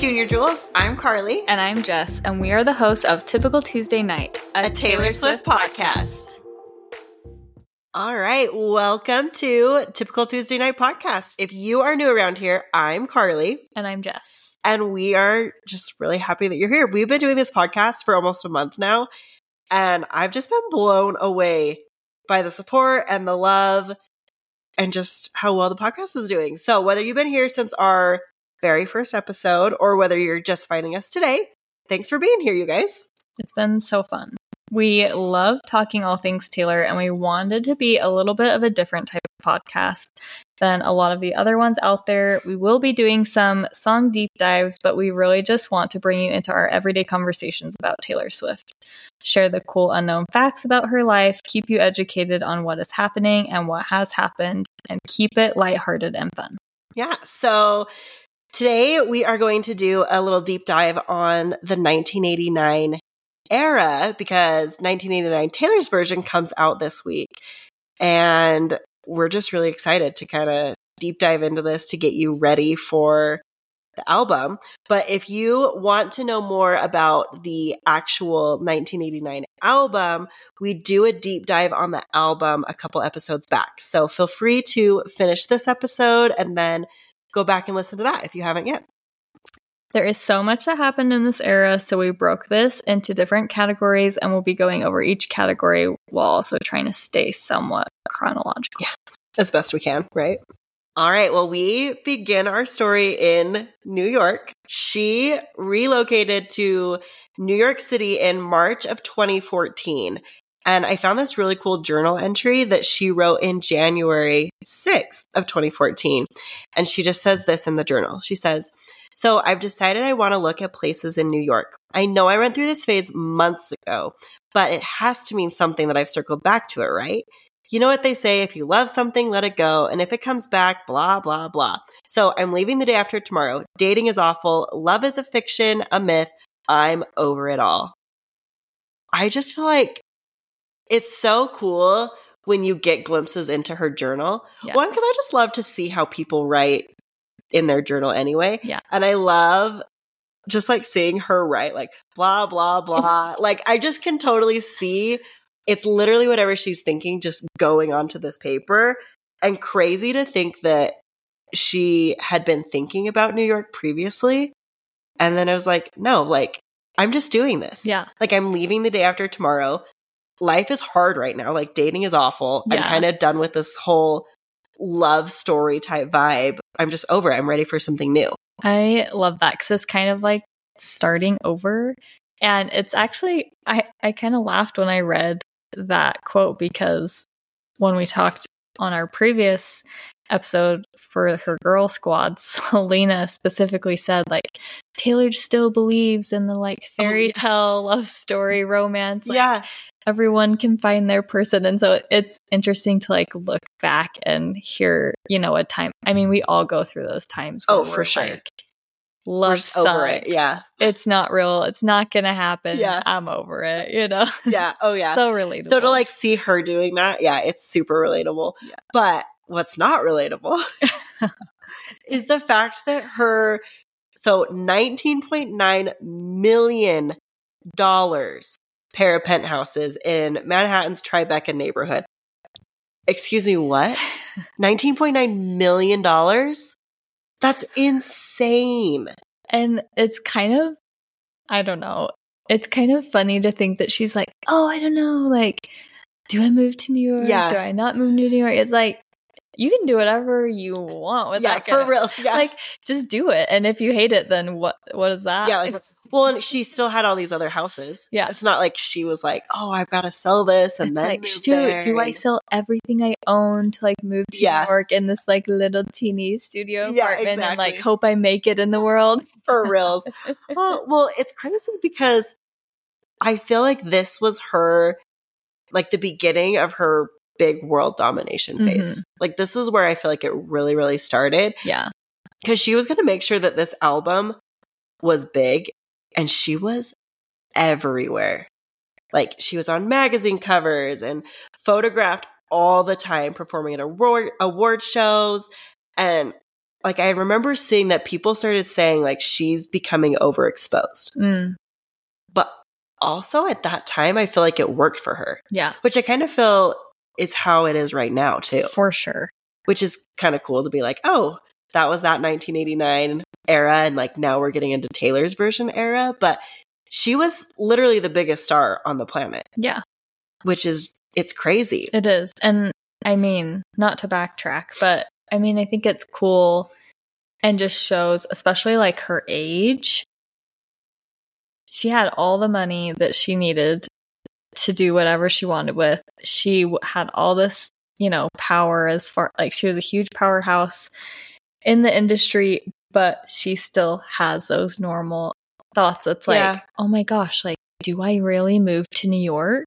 Junior Jewels. I'm Karli. And I'm Jess, and we are the hosts of Typical Tuesday Night, a, a Taylor, Taylor, Swift, Swift podcast. podcast. All right, welcome to Typical Tuesday Night podcast. If you are new around here, I'm Karli. And I'm Jess. And we are just really happy that you're here. We've been doing this podcast for almost a month now, and I've just been blown away by the support and the love and just how well the podcast is doing. So, whether you've been here since our very first episode or whether you're just finding us today. Thanks for being here, you guys. It's been so fun. We love talking all things Taylor, and we wanted to be a little bit of a different type of podcast than a lot of the other ones out there. We will be doing some song deep dives, but we really just want to bring you into our everyday conversations about Taylor Swift. Share the cool unknown facts about her life, keep you educated on what is happening and what has happened, and keep it lighthearted and fun. Yeah. So Today, we are going to do a little deep dive on the 1989 era because 1989 Taylor's version comes out this week. And we're just really excited to kind of deep dive into this to get you ready for the album. But if you want to know more about the actual 1989 album, we do a deep dive on the album a couple episodes back. So feel free to finish this episode and then go back and listen to that if you haven't yet. There is so much that happened in this era, so we broke this into different categories and we'll be going over each category while also trying to stay somewhat chronological. Yeah, as best we can, right? All right, well, we begin our story in New York. She relocated to New York City in March of 2014 and I found this really cool journal entry that she wrote in January 6th of 2014. And she just says this in the journal. She says, so I've decided I want to look at places in New York. I know I went through this phase months ago, but it has to mean something that I've circled back to it, right? You know what they say if you love something, let it go. And if it comes back, blah, blah, blah. So I'm leaving the day after tomorrow. Dating is awful. Love is a fiction, a myth. I'm over it all. I just feel like it's so cool when you get glimpses into her journal. Yeah. One, because I just love to see how people write in their journal anyway. Yeah. And I love just like seeing her write, like blah, blah, blah. like I just can totally see it's literally whatever she's thinking just going onto this paper. And crazy to think that she had been thinking about New York previously. And then I was like, no, like I'm just doing this. Yeah. Like I'm leaving the day after tomorrow life is hard right now. Like dating is awful. Yeah. I'm kind of done with this whole love story type vibe. I'm just over it. I'm ready for something new. I love that because it's kind of like starting over. And it's actually, I, I kind of laughed when I read that quote because when we talked on our previous episode for her girl squad, Selena specifically said like Taylor still believes in the like oh, fairy oh, yeah. tale love story romance. Like, yeah everyone can find their person. And so it's interesting to like look back and hear you know a time i mean we all go through those times oh for sure. like, love sucks. over it. yeah. It's not real. It's not gonna happen. Yeah. I'm over it you know? Yeah. Oh yeah. So relatable. So to like see her doing that yeah it's super relatable. Yeah. but what's not relatable is the fact that her so 19.9 million dollars pair of penthouses in Manhattan's Tribeca neighborhood. Excuse me, what? $19.9 million? That's insane. And it's kind of, I don't know, it's kind of funny to think that she's like, oh, I don't know, like, do I move to New York? Yeah. Do I not move to New York? It's like, you can do whatever you want with yeah, that. For real. Yeah. Like, just do it. And if you hate it, then what? What is that? Yeah. Like, well, and she still had all these other houses. Yeah. It's not like she was like, oh, I've got to sell this and it's then like, shoot, there. do I sell everything I own to like move to yeah. New York in this like little teeny studio yeah, apartment exactly. and like hope I make it in the world? For reals. well, well, it's crazy because I feel like this was her, like the beginning of her big world domination phase. Mm-hmm. Like this is where I feel like it really, really started. Yeah. Because she was going to make sure that this album was big and she was everywhere. Like she was on magazine covers and photographed all the time performing at award, award shows. And like I remember seeing that people started saying like she's becoming overexposed. Mm, But also at that time I feel like it worked for her, yeah, which I kind of feel is how it is right now too. for sure. Which is kind of cool to be like, "Oh, that was that 1989 era and like now we're getting into Taylor's version era, but she was literally the biggest star on the planet, Yeah, which is it's crazy. it is. And I mean, not to backtrack, but I mean, I think it's cool and just shows, especially like her age. She had all the money that she needed to do whatever she wanted with. She had all this, you know, power as far like she was a huge powerhouse in the industry, but she still has those normal thoughts. It's like, Yeah. oh my gosh, like, do I really move to New York?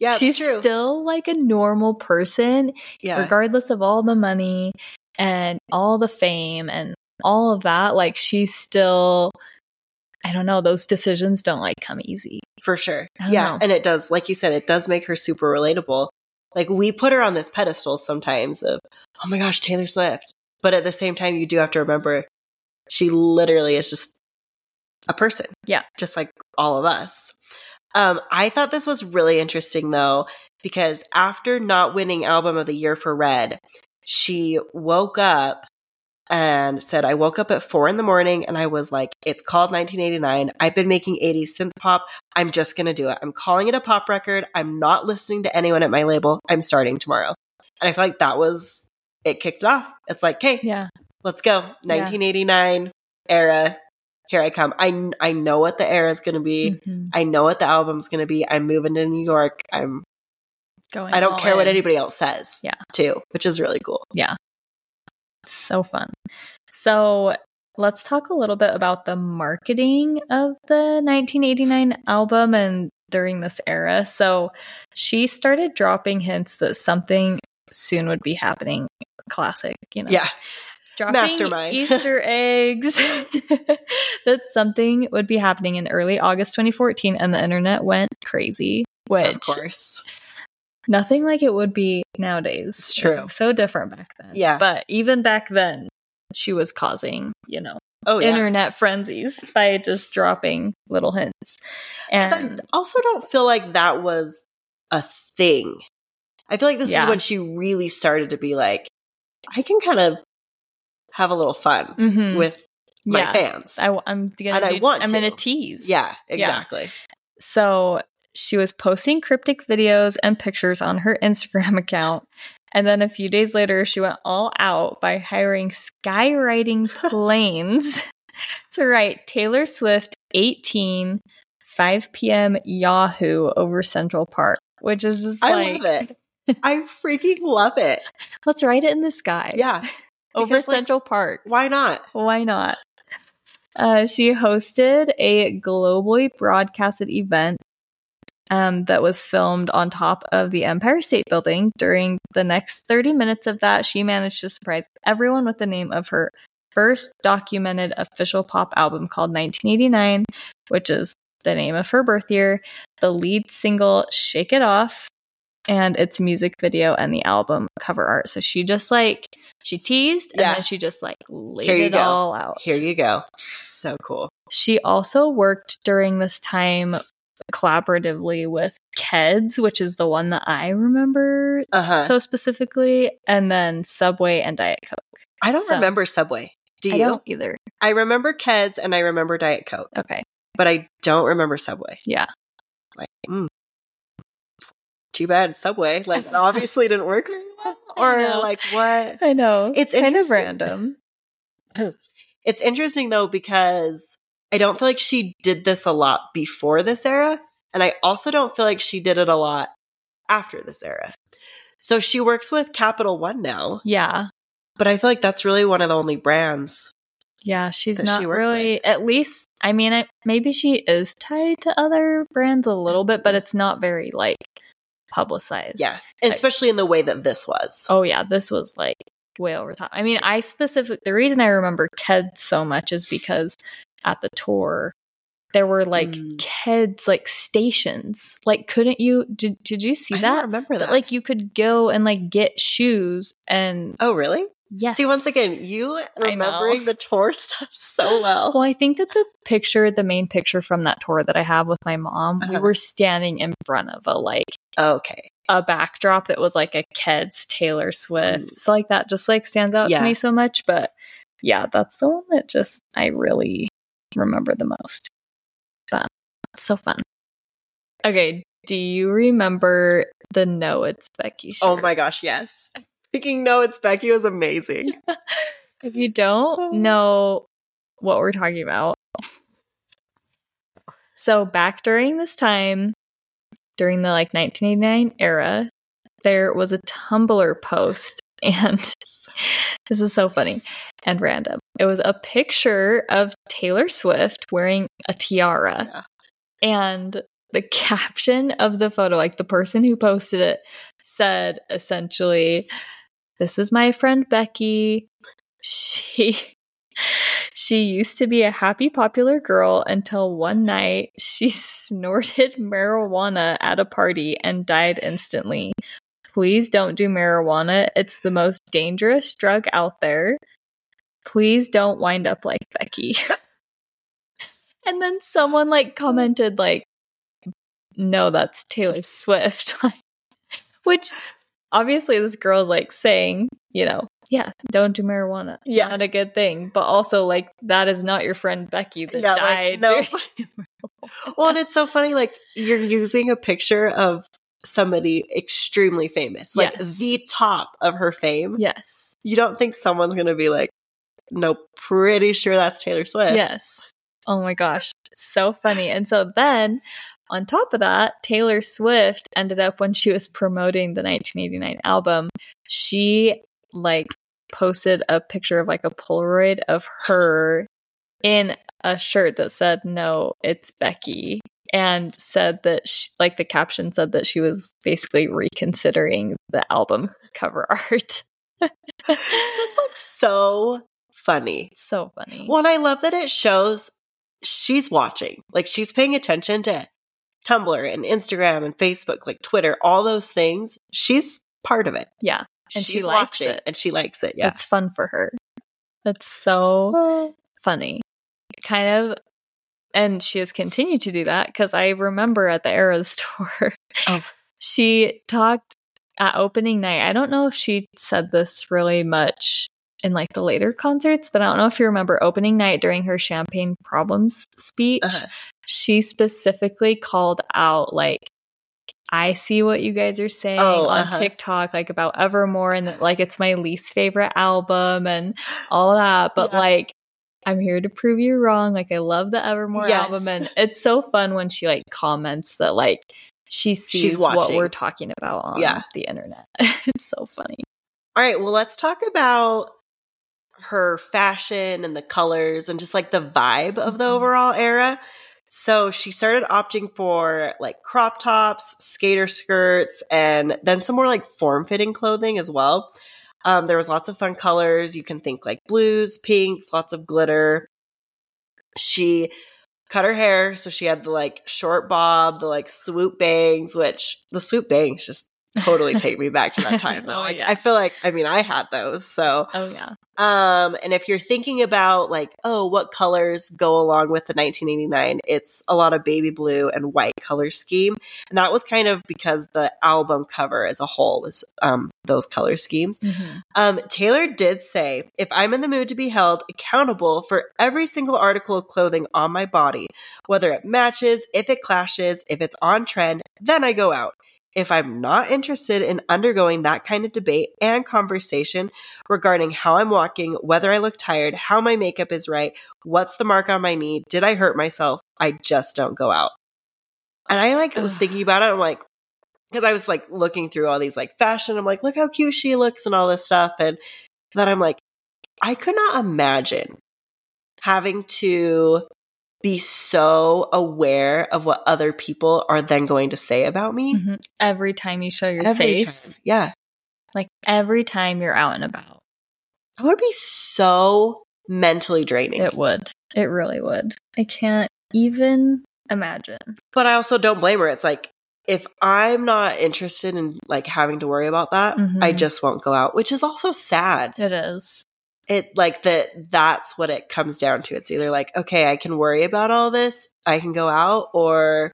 yeah, She's true. still like a normal person, yeah. regardless of all the money and all the fame and all of that. Like, she's still, I don't know, those decisions don't like come easy. For sure. Yeah. know. And it does, like you said, it does make her super relatable. Like we put her on this pedestal sometimes of, oh my gosh, Taylor Swift. But at the same time, you do have to remember she literally is just a person. Yeah. Just like all of us. Um, I thought this was really interesting though, because after not winning album of the year for Red, she woke up and said, I woke up at four in the morning and I was like, it's called 1989. I've been making 80s synth pop. I'm just going to do it. I'm calling it a pop record. I'm not listening to anyone at my label. I'm starting tomorrow. And I feel like that was, it kicked off. It's like, okay, Yeah. Let's go. 1989 era. Here I come. I, I know what the era is going to be. Mhm. I know what the album's going to be. I'm moving to New York. I'm, Going I don't care what anybody else says. Yeah. Too, which is really cool. Yeah. So fun. So let's talk a little bit about the marketing of the 1989 album and during this era. So she started dropping hints that something soon would be happening. Classic, you know. Yeah. Dropping Mastermind. Easter eggs that something would be happening in early August 2014, and the internet went crazy. Which Of course. nothing like it would be nowadays. It's true. So different back then. Yeah. But even back then, she was causing, you know, Oh, yeah. internet frenzies by just dropping little hints. 'Cause I And also don't feel like that was a thing. I feel like this Yeah. is when she really started to be like, I can kind of have a little fun Mhm. with my yeah, fans. I, am gonna. And I want I'm to. gonna tease. yeah, exactly. So she was posting cryptic videos and pictures on her Instagram account. And then a few days later, she went all out by hiring skywriting planes to write Taylor Swift 18 5 p.m. Yahoo over Central Park, which is just I like, love it. I freaking love it. let's write it in the sky Yeah. Over because, like, Central Park. Why not? Why not? Uh, she hosted a globally broadcasted event um, that was filmed on top of the Empire State Building. During the next 30 minutes of that, she managed to surprise everyone with the name of her first documented official pop album called 1989, which is the name of her birth year, the lead single Shake It Off, and its music video and the album cover art. So she just like, she teased and Yeah. then she just like laid it go. all out. Here you go. So cool. She also worked during this time collaboratively with Keds, which is the one that I remember Uh huh. so specifically, and then Subway and Diet Coke. I don't so- remember Subway. Do you? I don't either. I remember Keds and I remember Diet Coke, Okay. but I don't remember Subway. Yeah. Like, mm, too bad Subway. Like, obviously didn't work very well. Or like, what? I know. It's kind of random. It's interesting though because I don't feel like she did this a lot before this era, and I also don't feel like she did it a lot after this era. So she works with Capital One now, Yeah. but I feel like that's really one of the only brands. Yeah, she's not she really. At least, I mean, I, maybe she is tied to other brands a little bit, but it's not very like publicized. Yeah, especially in the way that this was. Oh yeah, this was like way over the top. I mean, I specific the reason I remember Keds so much is because at the tour there were like Mm. Keds like stations. Like, couldn't you? Did Did you see I that? remember That that. like you could go and like get shoes and oh, really? Yes. See, once again, you remembering the tour stuff so well. Well, I think that the picture, the main picture from that tour that I have with my mom, we Uh-huh. were standing in front of a like Okay. a backdrop that was like a Keds Taylor Swift. Mm. So like that just like stands out Yeah. to me so much. But yeah, that's the one that just I really remember the most. But it's so fun. Okay, do you remember the No It's Becky shirt? Oh my gosh, yes. Speaking no, it's Becky was amazing. If you don't oh. know what we're talking about, so back during this time, during the like 1989 era, there was a Tumblr post, and this is so funny and random. It was a picture of Taylor Swift wearing a tiara, Yeah. and the caption of the photo, like the person who posted it, said essentially, "This is my friend Becky. She." She used to be a happy, popular girl until one night she snorted marijuana at a party and died instantly. Please don't do marijuana. It's the most dangerous drug out there. Please don't wind up like Becky. and then someone like commented like no, that's Taylor Swift. Which obviously this girl's like saying, you know, yeah, don't do marijuana. Yeah. Not a good thing. But also like that is not your friend Becky that Yeah, like, no. Well, and it's so funny, like you're using a picture of somebody extremely famous, like Yes. the top of her fame. yes. You don't think someone's gonna be like, no, pretty sure that's Taylor Swift. Yes. Oh my gosh. So funny. And so then on top of that, Taylor Swift ended up when she was promoting the 1989 album, she like posted a picture of like a Polaroid of her in a shirt that said, No, it's Becky. And said that, she, like, the caption said that she was basically reconsidering the album cover art. It's just like so funny. so funny. Well, and I love that it shows she's watching. Like she's paying attention to Tumblr and Instagram and Facebook, like Twitter, all those things. She's part of it. yeah. And she She's likes watching it. And she likes it. Yeah. It's fun for her. That's so funny. Kind of. And she has continued to do that because I remember at the Eras tour, Oh. she talked at opening night. I don't know if she said this really much in like the later concerts, but I don't know if you remember opening night during her Champagne Problems speech. Uh-huh. She specifically called out like I see what you guys are saying Oh, on uh-huh. TikTok, like about Evermore, and that like it's my least favorite album and all that. But Yeah. like, I'm here to prove you wrong. Like, I love the Evermore Yes. album, and it's so fun when she like comments that like she sees what we're talking about on Yeah. the internet. it's so funny. All right, well, let's talk about her fashion and the colors and just like the vibe of the Mhm. overall era. So she started opting for like crop tops, skater skirts, and then some more like form fitting clothing as well. Um, there was lots of fun colors. You can think like blues, pinks, lots of glitter. She cut her hair, so she had the like short bob, the like swoop bangs, which the swoop bangs just totally take me back to that time though. Oh, yeah. I feel like I mean I had those. So Oh yeah, um and if you're thinking about like oh what colors go along with the 1989 it's a lot of baby blue and white color scheme and that was kind of because the album cover as a whole was um those color schemes Mhm. um, Taylor did say, if I'm in the mood to be held accountable for every single article of clothing on my body, whether it matches, if it clashes, if it's on trend, then I go out. If I'm not interested in undergoing that kind of debate and conversation regarding how I'm walking, whether I look tired, how my makeup is right, what's the mark on my knee, did I hurt myself, I just don't go out. And I like was thinking about it, I'm like, because I was like looking through all these like fashion. I'm like, look how cute she looks and all this stuff. And then I'm like, I could not imagine having to be so aware of what other people are then going to say about me. Mhm. Every time you show your Every face, time. Yeah. like every time you're out and about, That would be so mentally draining. it would. It really would. I can't even imagine. but I also don't blame her. It's like if I'm not interested in like having to worry about that, I Mhm. just won't go out, which is also sad. It is. It like that that's what it comes down to. It's either like, okay, I can worry about all this, I can go out, or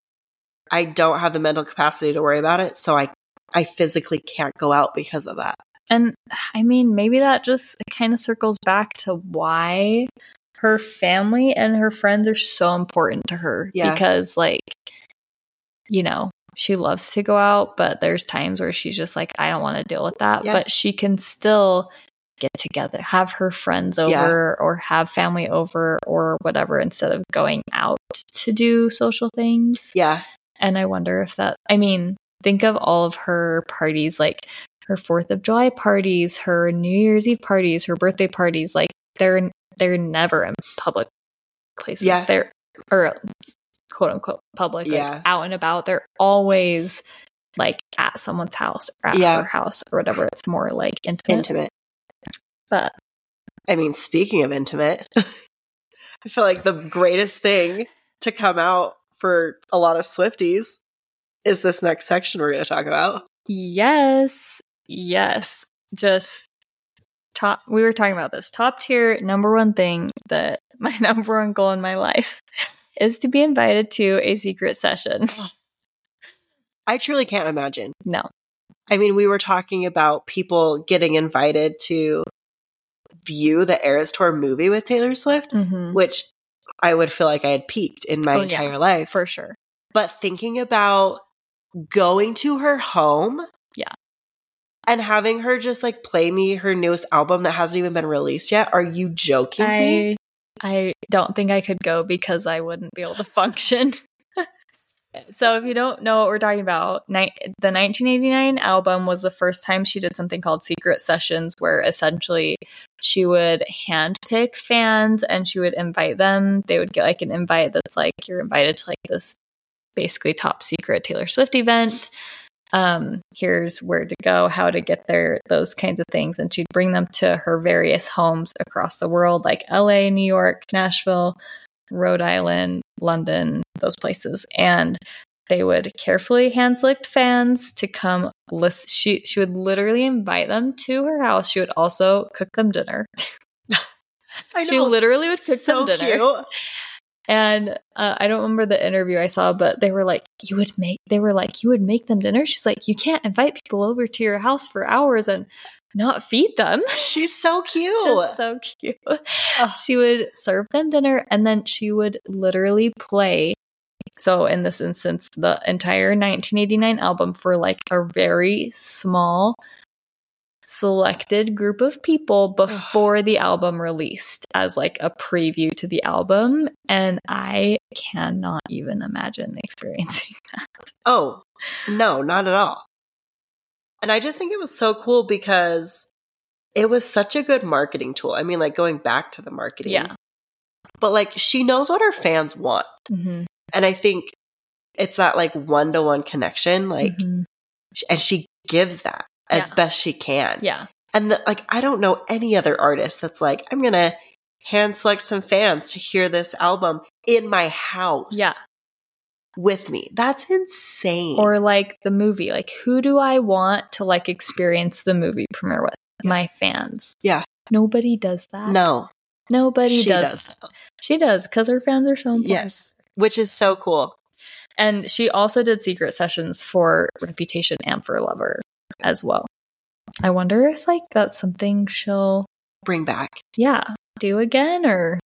I don't have the mental capacity to worry about it, so I I physically can't go out because of that. And I mean, maybe that just kind of circles back to why her family and her friends are so important to her. Yeah. Because, like, you know, she loves to go out, but there's times where she's just like, I don't want to deal with that. Yeah. But she can still get together, have her friends over, Yeah. or have family over, or whatever, instead of going out to do social things. Yeah. And I wonder if that, I mean, think of all of her parties, like her 4th of July parties, her New Year's Eve parties, her birthday parties. Like they're, they're never in public places. Yeah. They're, or quote unquote public, like, Yeah. out and about. They're always like at someone's house or at Yeah. her house or whatever. It's more like intimate. Intimate. But I mean, speaking of intimate, I feel like the greatest thing to come out for a lot of Swifties is this next section we're going to talk about. Yes. Yes. Just top we were talking about this. Top tier number one thing that my number one goal in my life is to be invited to a secret session. I truly can't imagine. No. I mean, we were talking about people getting invited to view the Eras Tour movie with Taylor Swift, Mhm. which I would feel like I had peaked in my Oh, yeah. entire life. For sure. but thinking about going to her home Yeah. and having her just like play me her newest album that hasn't even been released yet are you joking me I I don't think I could go because I wouldn't be able to function. So if you don't know what we're talking about, ni- the 1989 album was the first time she did something called secret sessions where essentially she would handpick fans and she would invite them. They would get like an invite that's like you're invited to like this basically top secret Taylor Swift event. Um, here's where to go, how to get there, those kinds of things. And she'd bring them to her various homes across the world, like LA, New York, Nashville, Rhode Island, London, those places. And they would carefully hand select fans to come list. She she would literally invite them to her house. She would also cook them dinner. I She literally would cook so them dinner. cute. And uh, I don't remember the interview I saw, but they were like, "You would make." They were like, "You would make them dinner." She's like, "You can't invite people over to your house for hours and not feed them." she's so cute Just so cute. Ugh. She would serve them dinner, and then she would literally play. So in this instance, the entire 1989 album for like a very small selected group of people before the album released as like a preview to the album and I cannot even imagine experiencing that. oh no not at all and i just think it was so cool because it was such a good marketing tool i mean like going back to the marketing Yeah. but like she knows what her fans want Mhm. and i think it's that like one-to-one connection like Mhm. and she gives that as Yeah. best she can. Yeah. And like I don't know any other artist that's like I'm going to hand select some fans to hear this album in my house. Yeah. With me. That's insane. Or like the movie, like who do I want to like experience the movie premiere with? Yeah. My fans. Yeah. Nobody does that. no. Nobody she does. does. She does because her fans are so important. Yes. Which is so cool. And she also did secret sessions for Reputation and for Lover as well. I wonder if like that's something she'll Bring back. yeah, do again or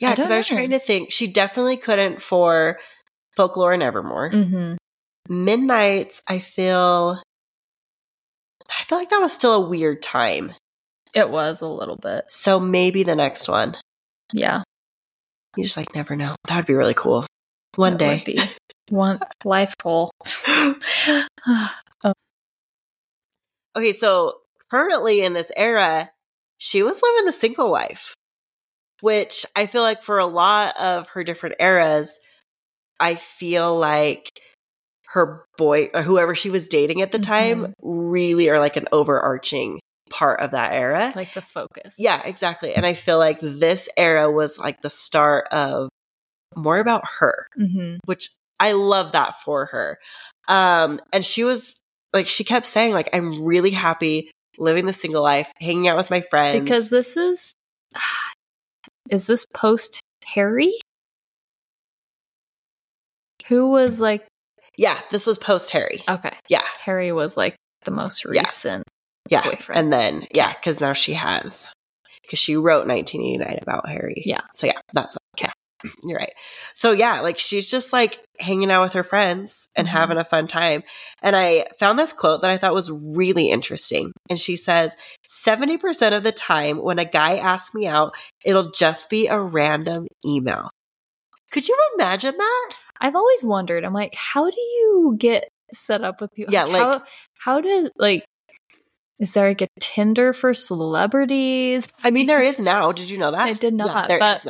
Yeah, because I, was trying to think. She definitely couldn't for Folklore and Evermore. Mhm. Midnights, I feel I feel like that was still a weird time. it was a little bit. So maybe the next one. Yeah. You just like never know. That would be really cool. One would day. be one life goal. okay, so currently in this era, she was living the single life, which I feel like for a lot of her different eras, I feel like her boy or whoever she was dating at the time Mhm. really are like an overarching part of that era. like the focus. Yeah, exactly. And I feel like this era was like the start of more about her, hmm which I love that for her. Um, and she was like, she kept saying, like, I'm really happy living the single life, hanging out with my friends. Because this is is this post Harry? Who was like yeah, this was post Harry. okay. Yeah. Harry was like the most recent. Yeah. boyfriend. And then, yeah, because now she has, because she wrote 1989 about Harry. Yeah. So, yeah, that's Okay. You're right. So, yeah, like she's just like hanging out with her friends and Mhm. having a fun time. And I found this quote that I thought was really interesting. And she says, 70% of the time when a guy asks me out, it'll just be a random email. Could you imagine that? I've always wondered. I'm like, how do you get set up with people? Yeah, like- how how do like is there like a Tinder for celebrities? I mean, there is now. Did you know that? I did not, there but.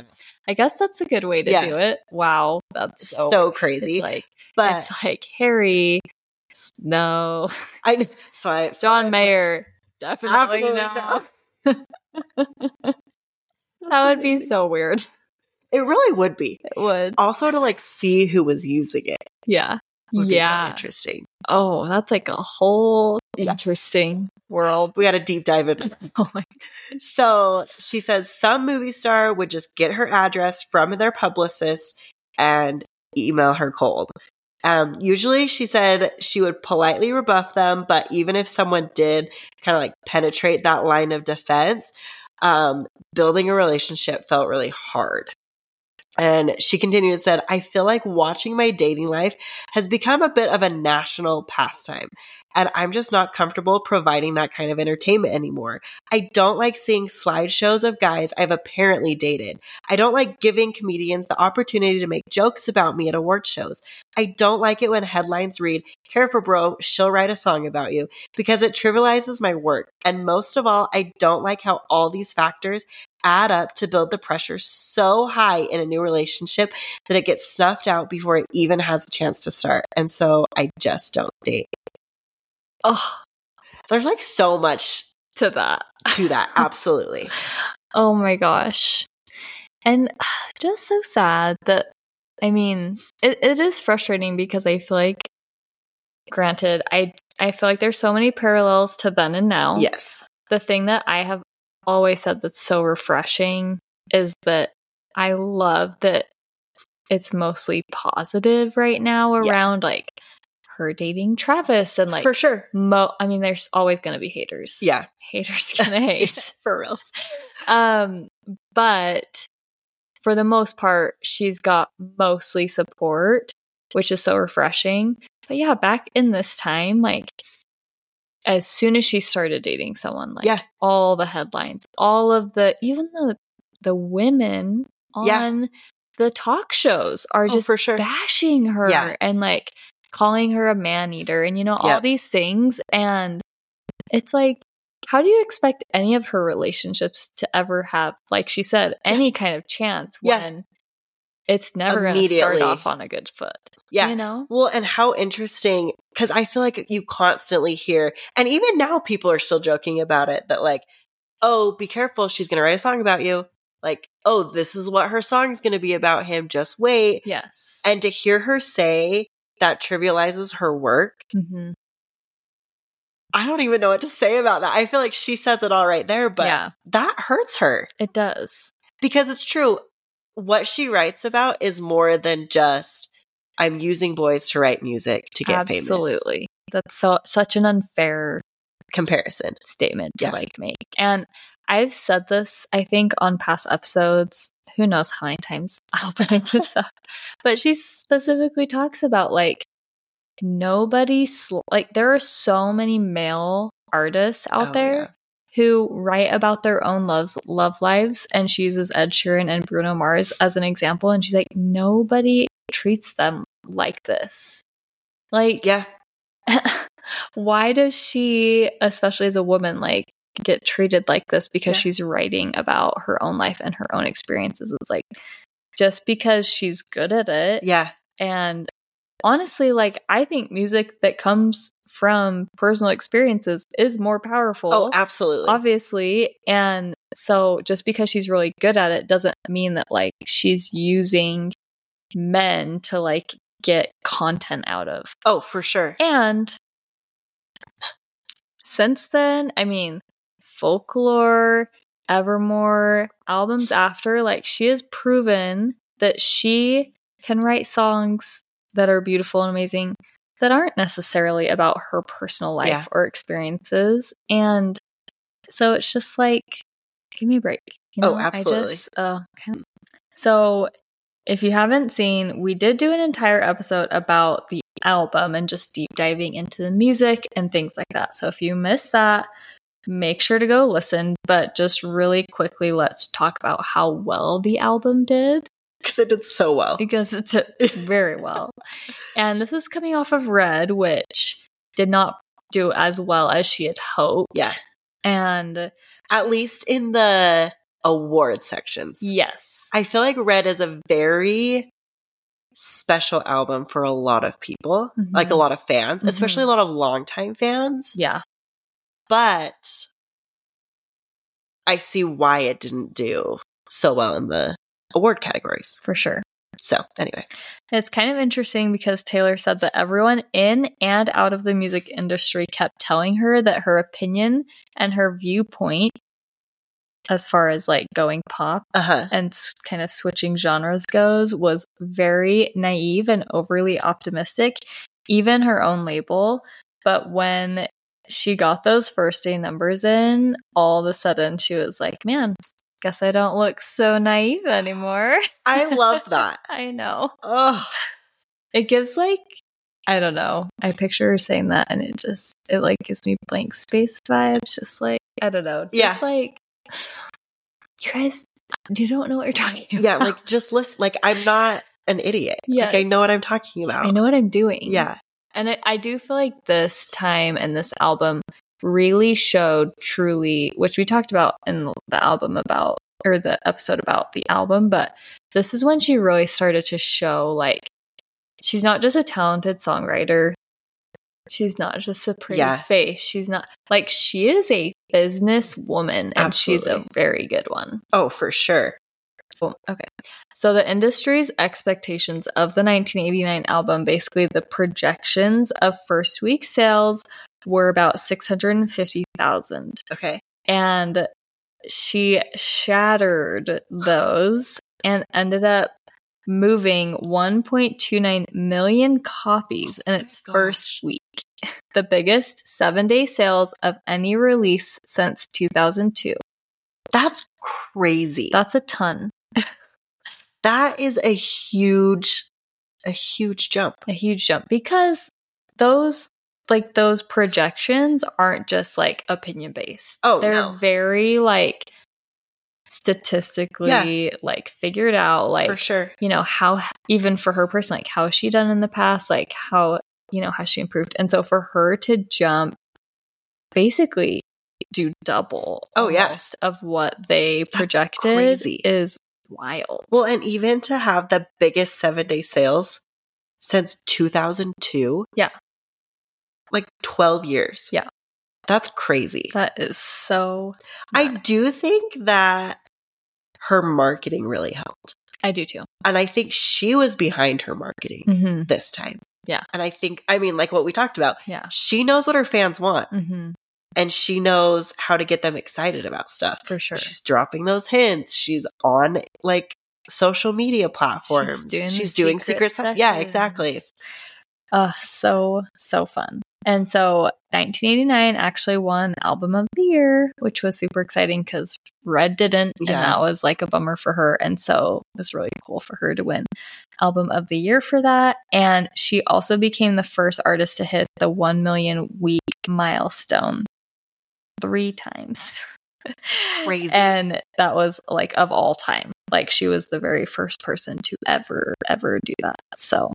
I guess that's a good way to Yeah. do it. Wow, that's so, so crazy. like but like Harry. No, I so I John Mayer. Definitely no. That would be so weird. It really would be. It would. Also to like see who was using it. Yeah. would be really Yeah. interesting. Oh, that's like a whole interesting world. We got a deep dive in. Oh my So she says some movie star would just get her address from their publicist and email her cold. Um, usually, she said she would politely rebuff them, but even if someone did kind of like penetrate that line of defense, um, building a relationship felt really hard. And she continued and said, I feel like watching my dating life has become a bit of a national pastime. And I'm just not comfortable providing that kind of entertainment anymore. I don't like seeing slideshows of guys I've apparently dated. I don't like giving comedians the opportunity to make jokes about me at award shows. I don't like it when headlines read, Careful, bro, she'll write a song about you, because it trivializes my work. And most of all, I don't like how all these factors add up to build the pressure so high in a new relationship that it gets snuffed out before it even has a chance to start. And so I just don't date. Oh, There's like so much to that. to that. Absolutely. Oh my gosh. And just so sad that, I mean, it, it is frustrating because I feel like, granted, I, I feel like there's so many parallels to then and now. Yes. The thing that I have always said that's so refreshing is that I love that it's mostly positive right now Yeah. around like her dating Travis and like for sure. mo I mean there's always going to be haters. Yeah. Haters to hate. For real. Um, but for the most part, she's got mostly support, which is so refreshing. But yeah, back in this time, like as soon as she started dating someone, like Yeah. all the headlines, all of the even the the women Yeah. on the talk shows are Oh, just for sure. bashing her Yeah. and like calling her a man eater and you know all Yeah. these things and it's like how do you expect any of her relationships to ever have like she said any kind of chance Yeah. when it's never going to start off on a good foot Yeah. you know Well, and how interesting because I feel like you constantly hear, and even now people are still joking about it that, like, oh, be careful, she's going to write a song about you. Like, oh, this is what her song's going to be about him. Just wait. yes And to hear her say that trivializes her work, Mm-hmm. I don't even know what to say about that. I feel like she says it all right there, but yeah that hurts her it does because it's true. What she writes about is more than just, I'm using boys to write music to get famous. absolutely that's so such an unfair Comparison. statement to Yeah. like make. And I've said this, I think, on past episodes. Who knows how many times I'll bring this up. But she specifically talks about like nobody, sl- like, there are so many male artists out Oh, there yeah. who write about their own loves, love lives. And she uses Ed Sheeran and Bruno Mars as an example. And she's like, nobody treats them like this. Like, Yeah. why does she, especially as a woman, like get treated like this because Yeah. she's writing about her own life and her own experiences? It's like just because she's good at it. Yeah. And honestly, like I think music that comes from personal experiences is more powerful. Oh, absolutely. Obviously. And so just because she's really good at it doesn't mean that like she's using men to like get content out of. Oh, for sure. And since then, I mean, folklore, Evermore, albums after, like she has proven that she can write songs that are beautiful and amazing that aren't necessarily about her personal life Yeah. or experiences. And so it's just like, give me a break. You Oh, know? absolutely. I just, uh, So if you haven't seen, we did do an entire episode about the album and just deep diving into the music and things like that. So if you missed that, make sure to go listen. But just really quickly, let's talk about how well the album did Because it did so well. because it's very well. And this is coming off of Red, which did not do as well as she had hoped. Yeah. And At least in the award sections. yes. I feel like Red is a very special album for a lot of people, Mhm. like a lot of fans, Mhm. especially a lot of longtime fans. yeah. But I see why it didn't do so well in the award categories. For sure. So, anyway, It's kind of interesting because Taylor said that everyone in and out of the music industry kept telling her that her opinion and her viewpoint, as far as like going pop uh huh. and s- kind of switching genres goes, was very naive and overly optimistic, even her own label. But when she got those first day numbers in, all of a sudden she was like, man, guess I don't look so naive anymore. I love that. I know. Oh, It gives like I don't know. I picture her saying that and it just it like gives me blank space vibes. Just like I don't know. Yeah. like you guys you don't know what you're talking about. yeah. Like, just listen. Like, I'm not an idiot. Like, I know what I'm talking about. I know what I'm doing. Yeah. And I, I do feel like this time and this album really showed truly, which we talked about in the album about, or the episode about the album, but this is when she really started to show like she's not just a talented songwriter. She's not just a pretty Yeah. face. She's not like she is a business woman and she's a very good one. Oh, for sure. Well, okay. So the industry's expectations of the 1989 album, basically the projections of first week sales were about 650,000 Okay. and she shattered those and ended up moving 1.29 million copies in Oh its first week. The biggest 7-day sales of any release since 2002. That's crazy. That's a ton. that is a huge, a huge jump. a huge jump because those like those projections aren't just like opinion based. Oh, they're no. very like statistically like figured out like for sure. you know how even for her person like how has she done in the past like how you know has she improved and so for her to jump basically do double Oh, yeah. of what they projected is wild Well, and even to have the biggest seven day sales since 2002. Yeah. Like 12 years. Yeah. That's crazy. that is so I do think that her marketing really helped. i do too And I think she was behind her marketing mm-hmm. this time. Yeah. And I think, I mean, like what we talked about, yeah she knows what her fans want mm-hmm. and she knows how to get them excited about stuff. for sure She's dropping those hints. She's on like social media platforms. She's doing, secret, stuff. Yeah, exactly. Uh, so so fun. And so 1989 actually won Album of the Year, which was super exciting because Red didn't, Yeah. and that was like a bummer for her. And so it was really cool for her to win Album of the Year for that. And she also became the first artist to hit the 1 million week milestone three times. Crazy. And that was like of all time. Like she was the very first person to ever, ever do that. So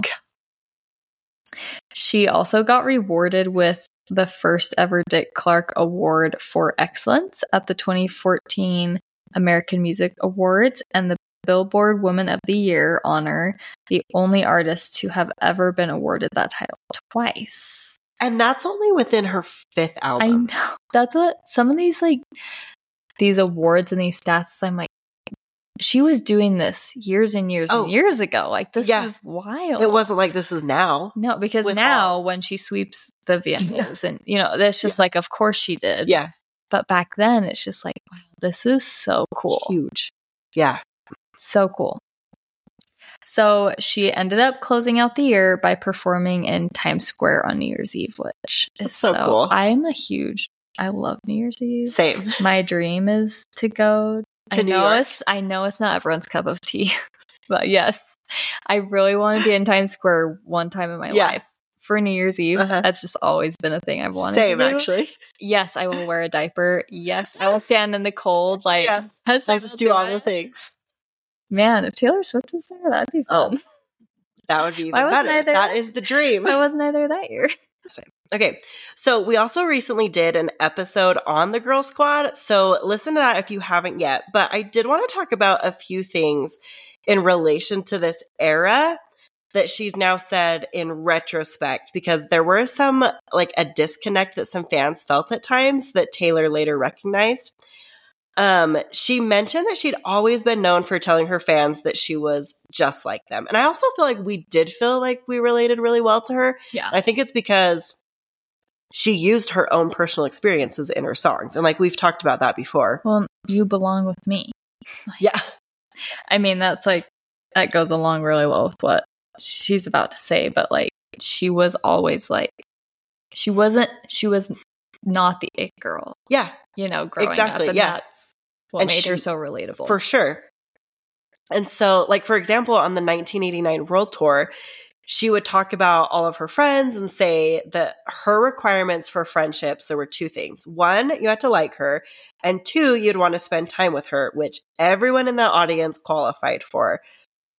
she also got rewarded with the first ever Dick Clark Award for Excellence at the 2014 American Music Awards and the Billboard Woman of the Year honor, the only artist to have ever been awarded that title twice. And that's only within her fifth I album. know. That's what some of these like these awards and these stats I'm like she was doing this years and years Oh. and years ago. Like this Yeah. is wild. It wasn't like this is now. no, because now all- when she sweeps the vehicles and you know, that's just like of course she did. Yeah. But back then it's just like, wow, this is so cool. Huge. Yeah. So cool. So she ended up closing out the year by performing in Times Square on New Year's Eve, which is That's so cool. I'm a huge I love New Year's Eve. Same. My dream is to go To I New know York. it's I know it's not everyone's cup of tea. but yes. I really want to be in Times Square one time in my Yeah. life. For New Year's Eve. Uh-huh. That's just always been a thing I've wanted Same, to do. actually. Yes, I will wear a diaper. Yes, I will stand in the cold. Like, Yeah. yes, I will just do all the things. Man, if Taylor Swift is there, that'd be Oh, fun. That would be even Why wasn't better. There? That is the dream. I wasn't I there that year? Okay, so we also recently did an episode on the Girl Squad. So listen to that if you haven't yet. But I did want to talk about a few things in relation to this era that she's now said in retrospect, because there were some, like a disconnect that some fans felt at times that Taylor later recognized. Um, she mentioned that she'd always been known for telling her fans that she was just like them. And I also feel like we did feel like we related really well to her. Yeah. I think it's because she used her own personal experiences in her songs. And like we've talked about that before. Well, you belong with me. Yeah. I mean, that's like, that goes along really well with what she's about to say, but like, she was always like, she wasn't, she was not the it girl, Yeah, you know, growing Exactly, up. And yeah. that's what And made her so relatable. for sure. And so, like, for example, on the 1989 World Tour, she would talk about all of her friends and say that her requirements for friendships there were two things. One, you had to like her, and two, you'd want to spend time with her, which everyone in that audience qualified for.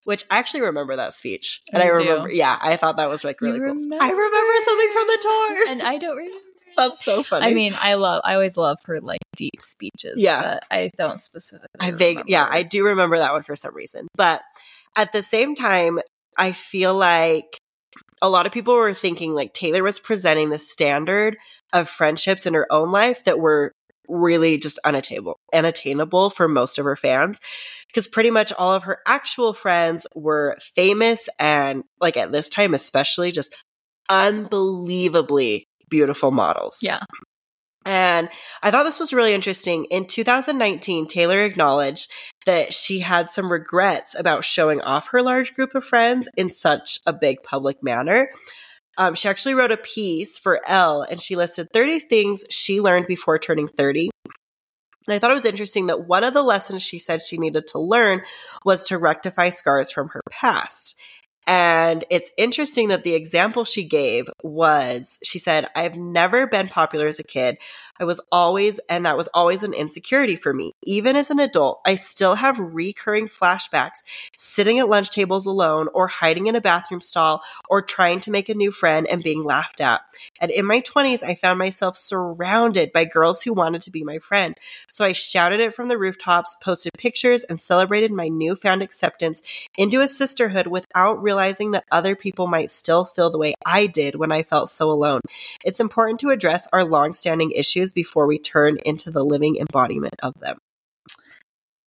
Which I actually remember that speech. And I do? remember, yeah, I thought that was like really cool. I remember something from the tour. and I don't remember. That's so funny. I mean, I love, I always love her like deep speeches. Yeah. But I don't specifically. I vague, yeah. I do remember that one for some reason. But at the same time, I feel like a lot of people were thinking like Taylor was presenting the standard of friendships in her own life that were really just unattainable, unattainable for most of her fans. Because pretty much all of her actual friends were famous and, like at this time, especially just unbelievably beautiful models. Yeah. And I thought this was really interesting. In 2019, Taylor acknowledged that she had some regrets about showing off her large group of friends in such a big public manner. Um, she actually wrote a piece for Elle and she listed 30 things she learned before turning 30. And I thought it was interesting that one of the lessons she said she needed to learn was to rectify scars from her past. And it's interesting that the example she gave was she said, I've never been popular as a kid. I was always, and that was always an insecurity for me. Even as an adult, I still have recurring flashbacks sitting at lunch tables alone or hiding in a bathroom stall or trying to make a new friend and being laughed at. And in my 20s, I found myself surrounded by girls who wanted to be my friend. So I shouted it from the rooftops, posted pictures, and celebrated my newfound acceptance into a sisterhood without realizing that other people might still feel the way I did when I felt so alone. It's important to address our long-standing issues before we turn into the living embodiment of them.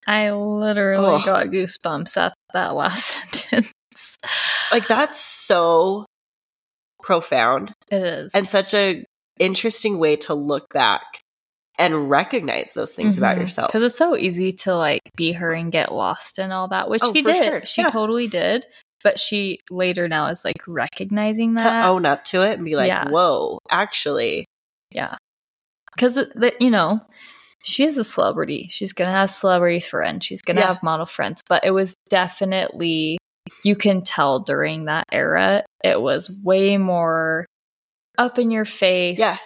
I literally Oh. got goosebumps at that last sentence. Like that's so profound It is. and such a interesting way to look back and recognize those things about mm-hmm. yourself. Because it's so easy to like be her and get lost and all that, which Oh, she did. sure. She Yeah. totally did. But she later now is like recognizing that. own up to it and be like, Yeah. whoa, actually, Yeah. Because, you know, she is a celebrity. She's going to have celebrity friends. She's going to Yeah. have model friends. But it was definitely, you can tell during that era, it was way more up in your face yeah,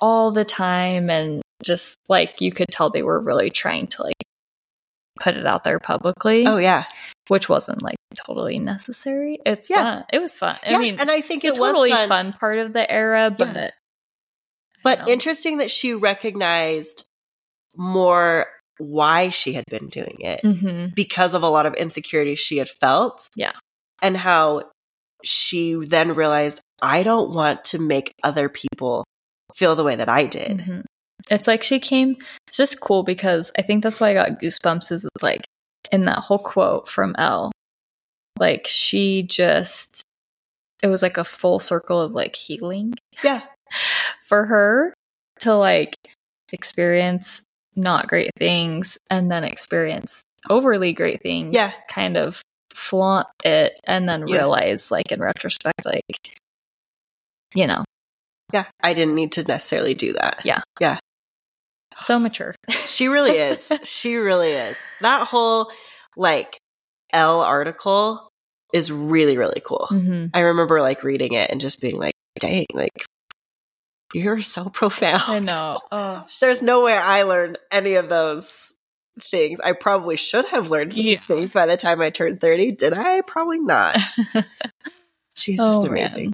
all the time. And just like you could tell they were really trying to like put it out there publicly, oh yeah, which wasn't like totally necessary. It's Yeah. fun. It was fun. I yeah. mean, and I think it totally was fun, fun part of the era, but. Yeah. But know. interesting that she recognized more why she had been doing it Mhm. because of a lot of insecurities she had felt. Yeah. and how she then realized, I don't want to make other people feel the way that I did. Mhm. It's like she came. It's just cool because I think that's why I got goosebumps. Is it's like in that whole quote from Elle, like she just, it was like a full circle of like healing Yeah. for her to like experience not great things and then experience overly great things. Yeah. Kind of flaunt it and then Yeah. realize, like, in retrospect, like, you know, Yeah. I didn't need to necessarily do that. Yeah yeah. So mature. She really is. she really is. That whole like Elle article is really, really cool. hmm I remember like reading it and just being like, dang, like you're so profound. I know. Oh, There's no way I learned any of those things. I probably should have learned these Yeah. things by the time I turned 30. Did I? Probably not. She's just Oh, man.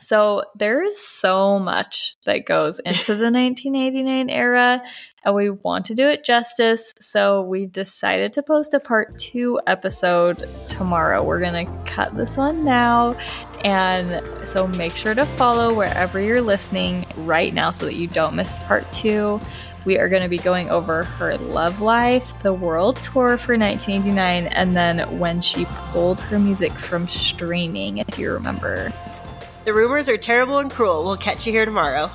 So there is so much that goes into the 1989 era, and we want to do it justice. So we've decided to post a part two episode tomorrow. We're going to cut this one now. And so make sure to follow wherever you're listening right now so that you don't miss part two. We are going to be going over her love life, the world tour for 1989, and then when she pulled her music from streaming, if you remember. The rumors are terrible and cruel. We'll catch you here tomorrow.